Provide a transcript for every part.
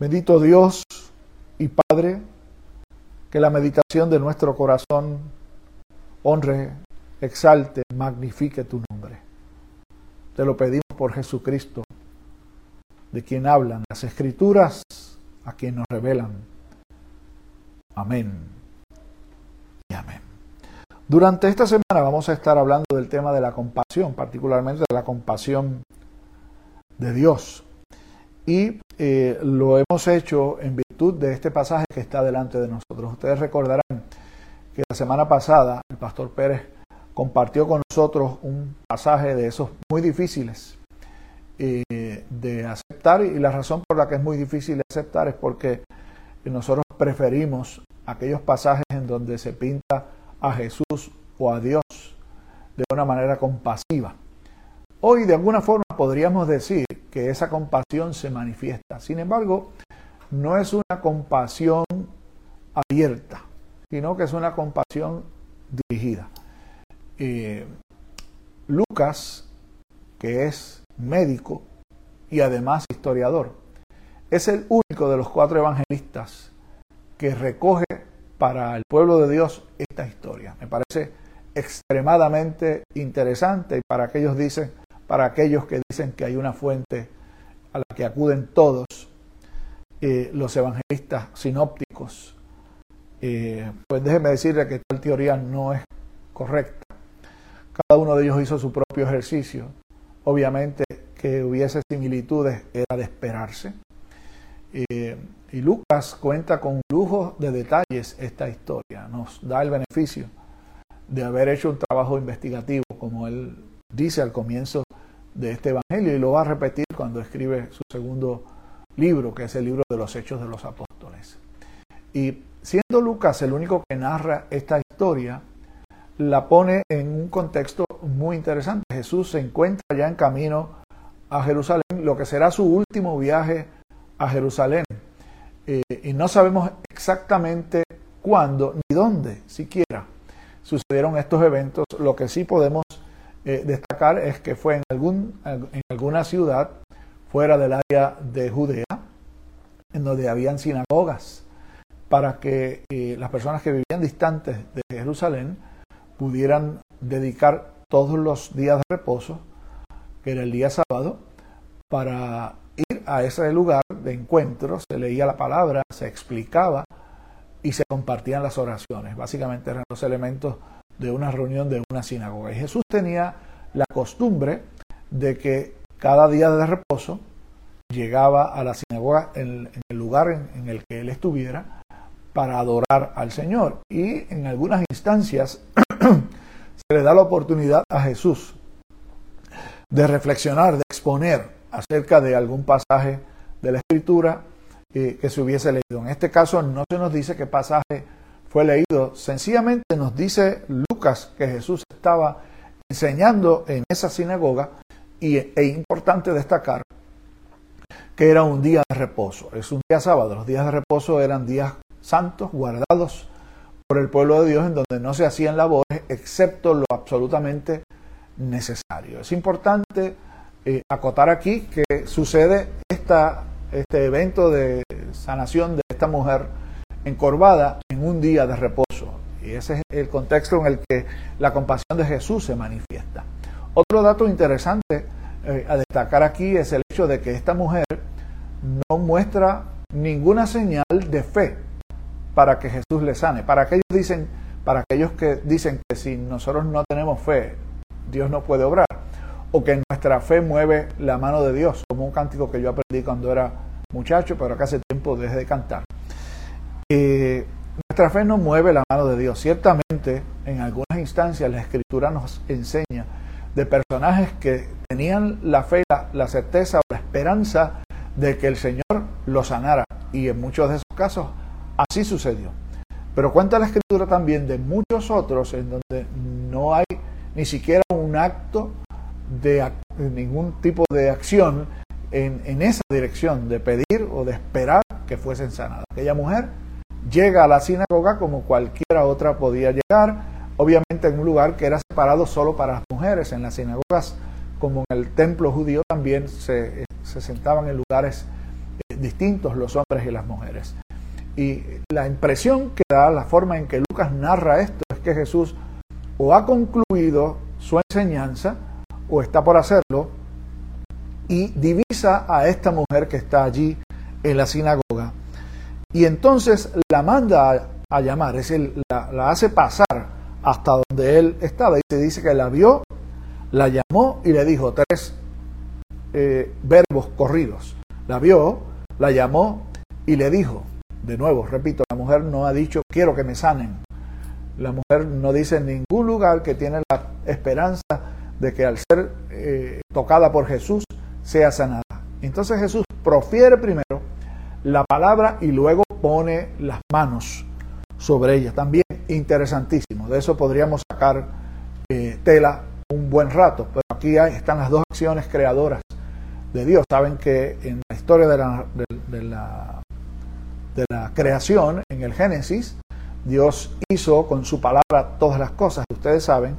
Bendito Dios y Padre, que la meditación de nuestro corazón honre, exalte, magnifique tu nombre. Te lo pedimos por Jesucristo, de quien hablan las escrituras, a quien nos revelan. Amén y amén. Durante esta semana vamos a estar hablando del tema de la compasión, particularmente de la compasión de Dios. Y eh, lo hemos hecho en virtud de este pasaje que está delante de nosotros. Ustedes recordarán que la semana pasada el pastor Pérez compartió con nosotros un pasaje de esos muy difíciles eh, de aceptar y la razón por la que es muy difícil de aceptar es porque nosotros preferimos aquellos pasajes en donde se pinta a Jesús o a Dios de una manera compasiva. Hoy de alguna forma podríamos decir que esa compasión se manifiesta. Sin embargo, no es una compasión abierta, sino que es una compasión dirigida. Eh, Lucas, que es médico y además historiador, es el único de los cuatro evangelistas que recoge para el pueblo de Dios esta historia. Me parece extremadamente interesante y para aquellos dicen para aquellos que dicen que hay una fuente a la que acuden todos eh, los evangelistas sinópticos. Eh, pues déjeme decirle que tal teoría no es correcta. Cada uno de ellos hizo su propio ejercicio. Obviamente que hubiese similitudes era de esperarse. Eh, y Lucas cuenta con lujo de detalles esta historia. Nos da el beneficio de haber hecho un trabajo investigativo, como él dice al comienzo de este Evangelio y lo va a repetir cuando escribe su segundo libro, que es el libro de los Hechos de los Apóstoles. Y siendo Lucas el único que narra esta historia, la pone en un contexto muy interesante. Jesús se encuentra ya en camino a Jerusalén, lo que será su último viaje a Jerusalén. Eh, y no sabemos exactamente cuándo ni dónde siquiera sucedieron estos eventos. Lo que sí podemos eh, destacar es que fue en, algún, en alguna ciudad fuera del área de Judea, en donde habían sinagogas, para que eh, las personas que vivían distantes de Jerusalén pudieran dedicar todos los días de reposo, que era el día sábado, para ir a ese lugar de encuentro, se leía la palabra, se explicaba y se compartían las oraciones. Básicamente eran los elementos de una reunión de una sinagoga. Y Jesús tenía la costumbre de que cada día de reposo llegaba a la sinagoga en, el lugar en, el que él estuviera para adorar al Señor. Y en algunas instancias se le da la oportunidad a Jesús de reflexionar, de exponer acerca de algún pasaje de la Escritura eh, que se hubiese leído. En este caso no se nos dice qué pasaje fue leído, sencillamente nos dice Lucas que Jesús estaba enseñando en esa sinagoga y es importante destacar que era un día de reposo, es un día sábado, los días de reposo eran días santos guardados por el pueblo de Dios en donde no se hacían labores excepto lo absolutamente necesario. Es importante eh, acotar aquí que sucede esta, este evento de sanación de esta mujer encorvada en un día de reposo. Ese es el contexto en el que la compasión de Jesús se manifiesta. Otro dato interesante eh, a destacar aquí es el hecho de que esta mujer no muestra ninguna señal de fe para que Jesús le sane. Para aquellos dicen, para aquellos que dicen que si nosotros no tenemos fe, Dios no puede obrar, o que nuestra fe mueve la mano de Dios, como un cántico que yo aprendí cuando era muchacho, pero que hace tiempo dejé de cantar. Eh, nuestra fe no mueve la mano de Dios. Ciertamente, en algunas instancias la Escritura nos enseña de personajes que tenían la fe, la, certeza o la esperanza de que el Señor los sanara. Y en muchos de esos casos así sucedió. Pero cuenta la Escritura también de muchos otros en donde no hay ni siquiera un acto de, ningún tipo de acción en, en, esa dirección de pedir o de esperar que fuesen sanadas. Aquella mujer llega a la sinagoga como cualquiera otra podía llegar, obviamente en un lugar que era separado solo para las mujeres. En las sinagogas, como en el templo judío, también se, sentaban en lugares eh, distintos los hombres y las mujeres. Y la impresión que da la forma en que Lucas narra esto es que Jesús o ha concluido su enseñanza o está por hacerlo y divisa a esta mujer que está allí en la sinagoga y entonces la manda a, llamar, es decir, la, hace pasar hasta donde él estaba y se dice que la vio, la llamó y le dijo tres eh, verbos corridos. La vio, la llamó y le dijo, de nuevo, repito, la mujer no ha dicho quiero que me sanen. La mujer no dice en ningún lugar que tiene la esperanza de que al ser eh, tocada por Jesús sea sanada. Entonces Jesús profiere primero la palabra y luego pone las manos sobre ella. También interesantísimo. De eso podríamos sacar eh, tela un buen rato. Pero aquí están las dos acciones creadoras de Dios. Saben que en la historia de la, de la, de la creación, en el Génesis, Dios hizo con su palabra todas las cosas. Ustedes saben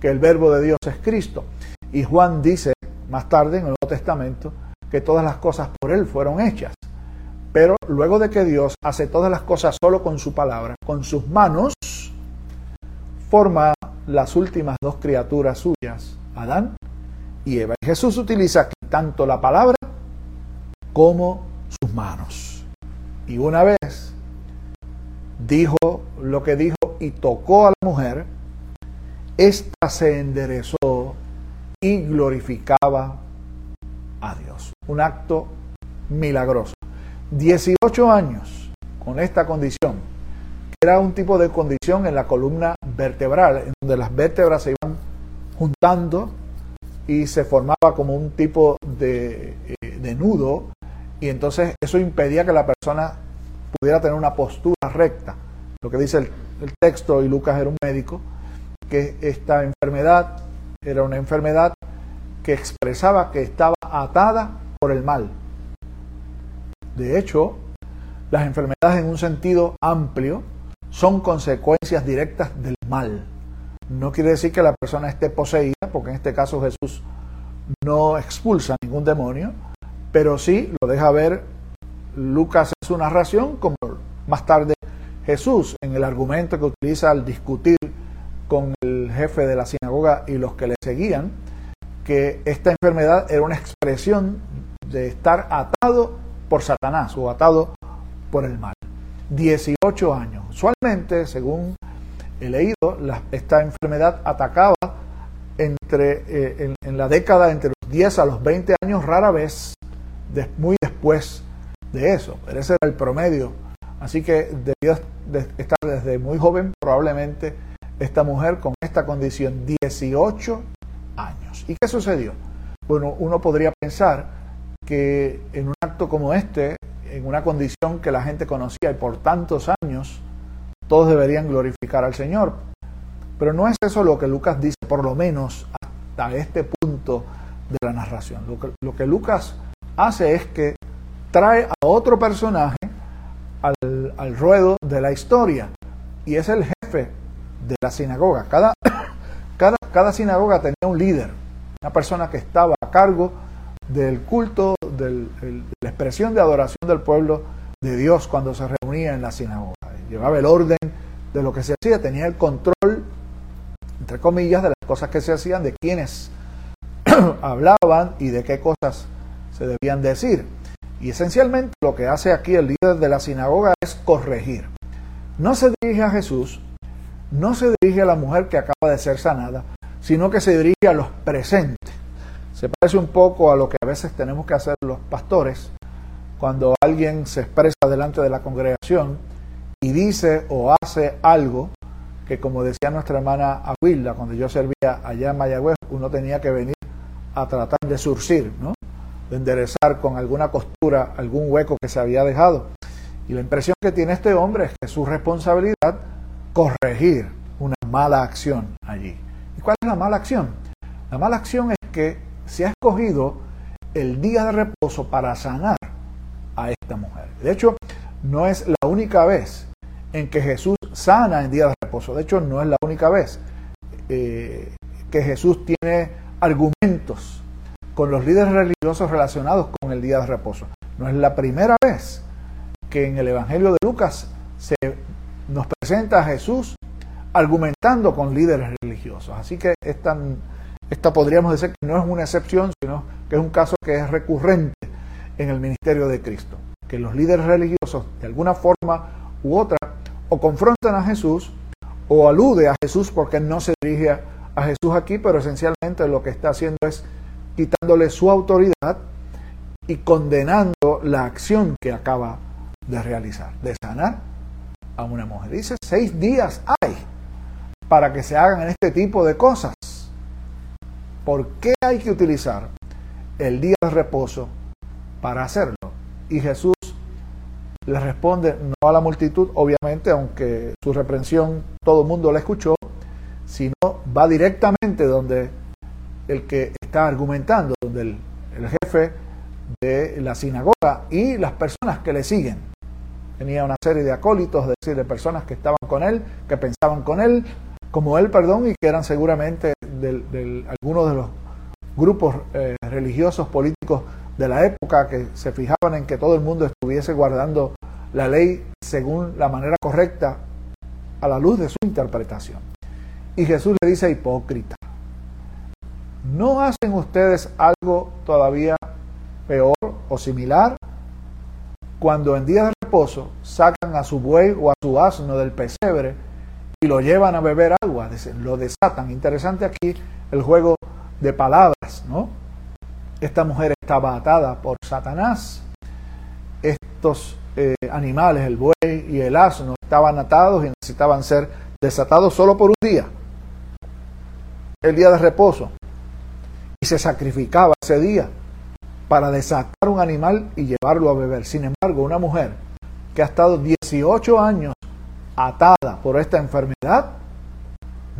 que el verbo de Dios es Cristo. Y Juan dice más tarde en el Nuevo Testamento que todas las cosas por él fueron hechas. Pero luego de que Dios hace todas las cosas solo con su palabra, con sus manos, forma las últimas dos criaturas suyas, Adán y Eva. Y Jesús utiliza tanto la palabra como sus manos. Y una vez dijo lo que dijo y tocó a la mujer, ésta se enderezó y glorificaba a Dios. Un acto milagroso. 18 años con esta condición, que era un tipo de condición en la columna vertebral, en donde las vértebras se iban juntando y se formaba como un tipo de, eh, nudo, y entonces eso impedía que la persona pudiera tener una postura recta. Lo que dice el texto, y Lucas era un médico, que esta enfermedad era una enfermedad que expresaba que estaba atada por el mal. De hecho, las enfermedades en un sentido amplio son consecuencias directas del mal. No quiere decir que la persona esté poseída, porque en este caso Jesús no expulsa ningún demonio, pero sí lo deja ver Lucas en su narración, como más tarde Jesús en el argumento que utiliza al discutir con el jefe de la sinagoga y los que le seguían, que esta enfermedad era una expresión de estar atado por Satanás o atado por el mal. 18 años. Usualmente, según he leído, esta enfermedad atacaba entre, eh, en, la década entre los 10 a los 20 años, rara vez muy después de eso. Pero ese era el promedio. Así que debió estar desde muy joven, probablemente, esta mujer con esta condición, 18 años. ¿Y qué sucedió? Bueno, uno podría pensar que en un acto como este, en una condición que la gente conocía y por tantos años, todos deberían glorificar al Señor. Pero no es eso lo que Lucas dice, por lo menos hasta este punto de la narración. Lo que, Lucas hace es que trae a otro personaje al, al, ruedo de la historia y es el jefe de la sinagoga. Cada, cada, cada sinagoga tenía un líder, una persona que estaba a cargo del culto, de la expresión de adoración del pueblo de Dios cuando se reunía en la sinagoga. Llevaba el orden de lo que se hacía, tenía el control, entre comillas, de las cosas que se hacían, de quienes hablaban y de qué cosas se debían decir. Y esencialmente lo que hace aquí el líder de la sinagoga es corregir. No se dirige a Jesús, no se dirige a la mujer que acaba de ser sanada, sino que se dirige a los presentes se parece un poco a lo que a veces tenemos que hacer los pastores cuando alguien se expresa delante de la congregación y dice o hace algo que como decía nuestra hermana Aguilda cuando yo servía allá en Mayagüez, uno tenía que venir a tratar de surcir, ¿no? de enderezar con alguna costura algún hueco que se había dejado. Y la impresión que tiene este hombre es que es su responsabilidad corregir una mala acción allí. ¿Y cuál es la mala acción? La mala acción es que se ha escogido el día de reposo para sanar a esta mujer. De hecho, no es la única vez en que Jesús sana en día de reposo. De hecho, no es la única vez eh, que Jesús tiene argumentos con los líderes religiosos relacionados con el día de reposo. No es la primera vez que en el Evangelio de Lucas se nos presenta a Jesús argumentando con líderes religiosos. Así que esta, esta podríamos decir que no es una excepción, sino que es un caso que es recurrente en el ministerio de Cristo. Que los líderes religiosos, de alguna forma u otra, o confrontan a Jesús o alude a Jesús porque no se dirige a Jesús aquí, pero esencialmente lo que está haciendo es quitándole su autoridad y condenando la acción que acaba de realizar, de sanar a una mujer. Dice, seis días hay para que se hagan este tipo de cosas. ¿Por qué hay que utilizar el día de reposo para hacerlo? Y Jesús le responde no a la multitud, obviamente, aunque su reprensión todo el mundo la escuchó, sino va directamente donde el que está argumentando, donde el, jefe de la sinagoga y las personas que le siguen. Tenía una serie de acólitos, es decir, de personas que estaban con él, que pensaban con él, como él, perdón, y que eran seguramente de, algunos de los grupos eh, religiosos políticos de la época que se fijaban en que todo el mundo estuviese guardando la ley según la manera correcta a la luz de su interpretación. Y Jesús le dice hipócrita, ¿no hacen ustedes algo todavía peor o similar? Cuando en días de reposo sacan a su buey o a su asno del pesebre y lo llevan a beber agua, lo desatan. Interesante aquí el juego de palabras, ¿no? Esta mujer estaba atada por Satanás. Estos eh, animales, el buey y el asno, estaban atados y necesitaban ser desatados solo por un día, el día de reposo. Y se sacrificaba ese día para desatar un animal y llevarlo a beber. Sin embargo, una mujer que ha estado 18 años atada por esta enfermedad,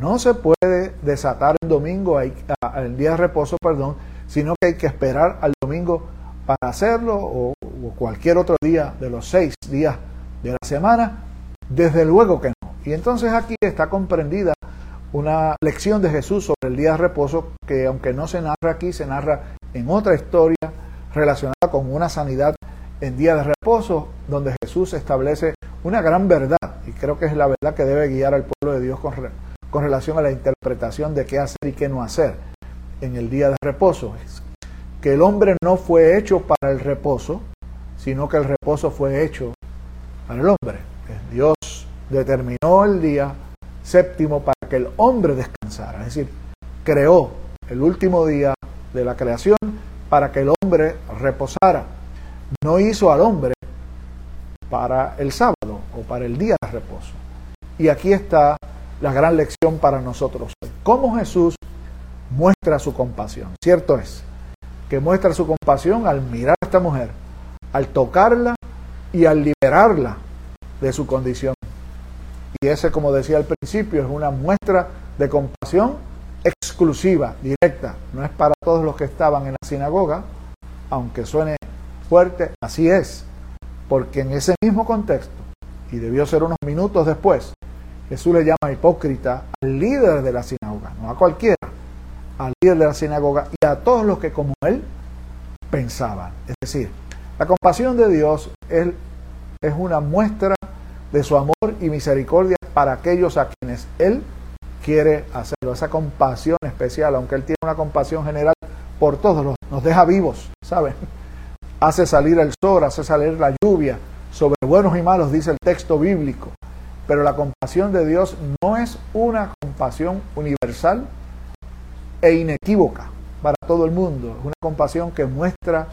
no se puede desatar el domingo, el día de reposo, perdón, sino que hay que esperar al domingo para hacerlo o, cualquier otro día de los seis días de la semana. Desde luego que no. Y entonces aquí está comprendida una lección de Jesús sobre el día de reposo que aunque no se narra aquí, se narra en otra historia relacionada con una sanidad en día de reposo, donde Jesús establece una gran verdad, creo que es la verdad que debe guiar al pueblo de Dios con, con relación a la interpretación de qué hacer y qué no hacer en el día de reposo. Es que el hombre no fue hecho para el reposo, sino que el reposo fue hecho para el hombre. Dios determinó el día séptimo para que el hombre descansara, es decir, creó el último día de la creación para que el hombre reposara. No hizo al hombre para el sábado o para el día de reposo. Y aquí está la gran lección para nosotros. Cómo Jesús muestra su compasión. Cierto es que muestra su compasión al mirar a esta mujer, al tocarla y al liberarla de su condición. Y ese, como decía al principio, es una muestra de compasión exclusiva, directa. No es para todos los que estaban en la sinagoga, aunque suene fuerte, así es. Porque en ese mismo contexto, y debió ser unos minutos después, Jesús le llama hipócrita al líder de la sinagoga, no a cualquiera, al líder de la sinagoga y a todos los que como él pensaban. Es decir, la compasión de Dios es, es una muestra de su amor y misericordia para aquellos a quienes Él quiere hacerlo. Esa compasión especial, aunque Él tiene una compasión general por todos, los, nos deja vivos, ¿saben? Hace salir el sol, hace salir la sobre buenos y malos, dice el texto bíblico. Pero la compasión de Dios no es una compasión universal e inequívoca para todo el mundo. Es una compasión que muestra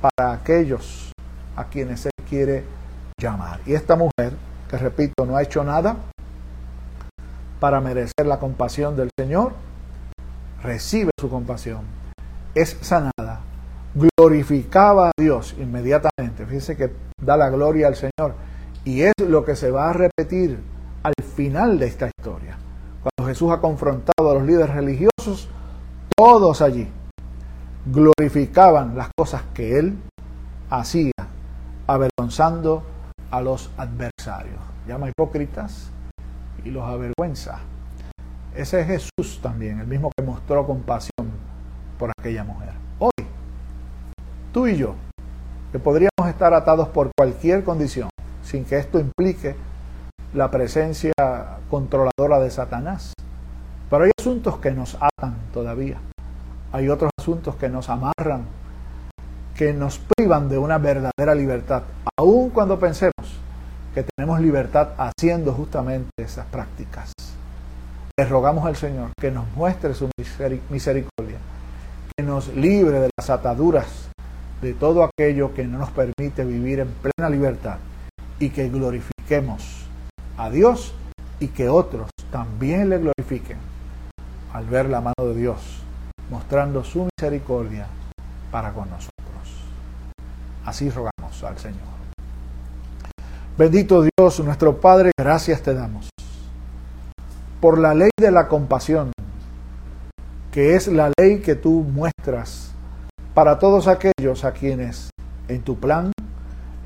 para aquellos a quienes Él quiere llamar. Y esta mujer, que repito, no ha hecho nada para merecer la compasión del Señor, recibe su compasión, es sanada, glorificaba a Dios inmediatamente. Fíjense que da la gloria al Señor. Y es lo que se va a repetir al final de esta historia. Cuando Jesús ha confrontado a los líderes religiosos, todos allí glorificaban las cosas que él hacía, avergonzando a los adversarios. Llama hipócritas y los avergüenza. Ese es Jesús también, el mismo que mostró compasión por aquella mujer. Hoy, tú y yo que podríamos estar atados por cualquier condición, sin que esto implique la presencia controladora de Satanás. Pero hay asuntos que nos atan todavía. Hay otros asuntos que nos amarran, que nos privan de una verdadera libertad, aun cuando pensemos que tenemos libertad haciendo justamente esas prácticas. Le rogamos al Señor que nos muestre su misericordia, que nos libre de las ataduras de todo aquello que no nos permite vivir en plena libertad y que glorifiquemos a Dios y que otros también le glorifiquen al ver la mano de Dios mostrando su misericordia para con nosotros. Así rogamos al Señor. Bendito Dios, nuestro Padre, gracias te damos por la ley de la compasión, que es la ley que tú muestras para todos aquellos a quienes en tu plan,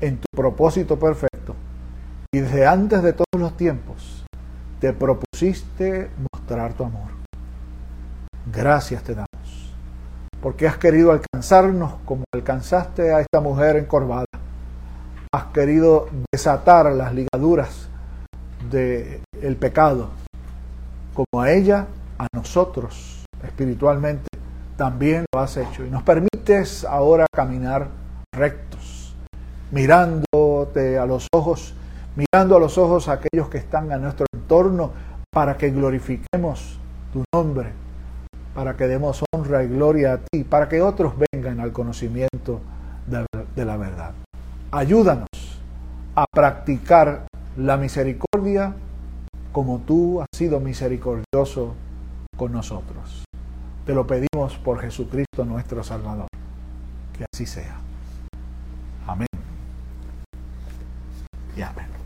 en tu propósito perfecto y desde antes de todos los tiempos te propusiste mostrar tu amor. Gracias te damos, porque has querido alcanzarnos como alcanzaste a esta mujer encorvada has querido desatar las ligaduras del el pecado, como a ella, a nosotros espiritualmente, también lo has hecho. Y nos permites ahora caminar rectos, mirándote a los ojos, mirando a los ojos a aquellos que están a nuestro entorno, para que glorifiquemos tu nombre, para que demos honra y gloria a ti, para que otros vengan al conocimiento de la verdad. Ayúdanos a practicar la misericordia como tú has sido misericordioso con nosotros. Te lo pedimos por Jesucristo nuestro Salvador. Que así sea. Amén. Y amén.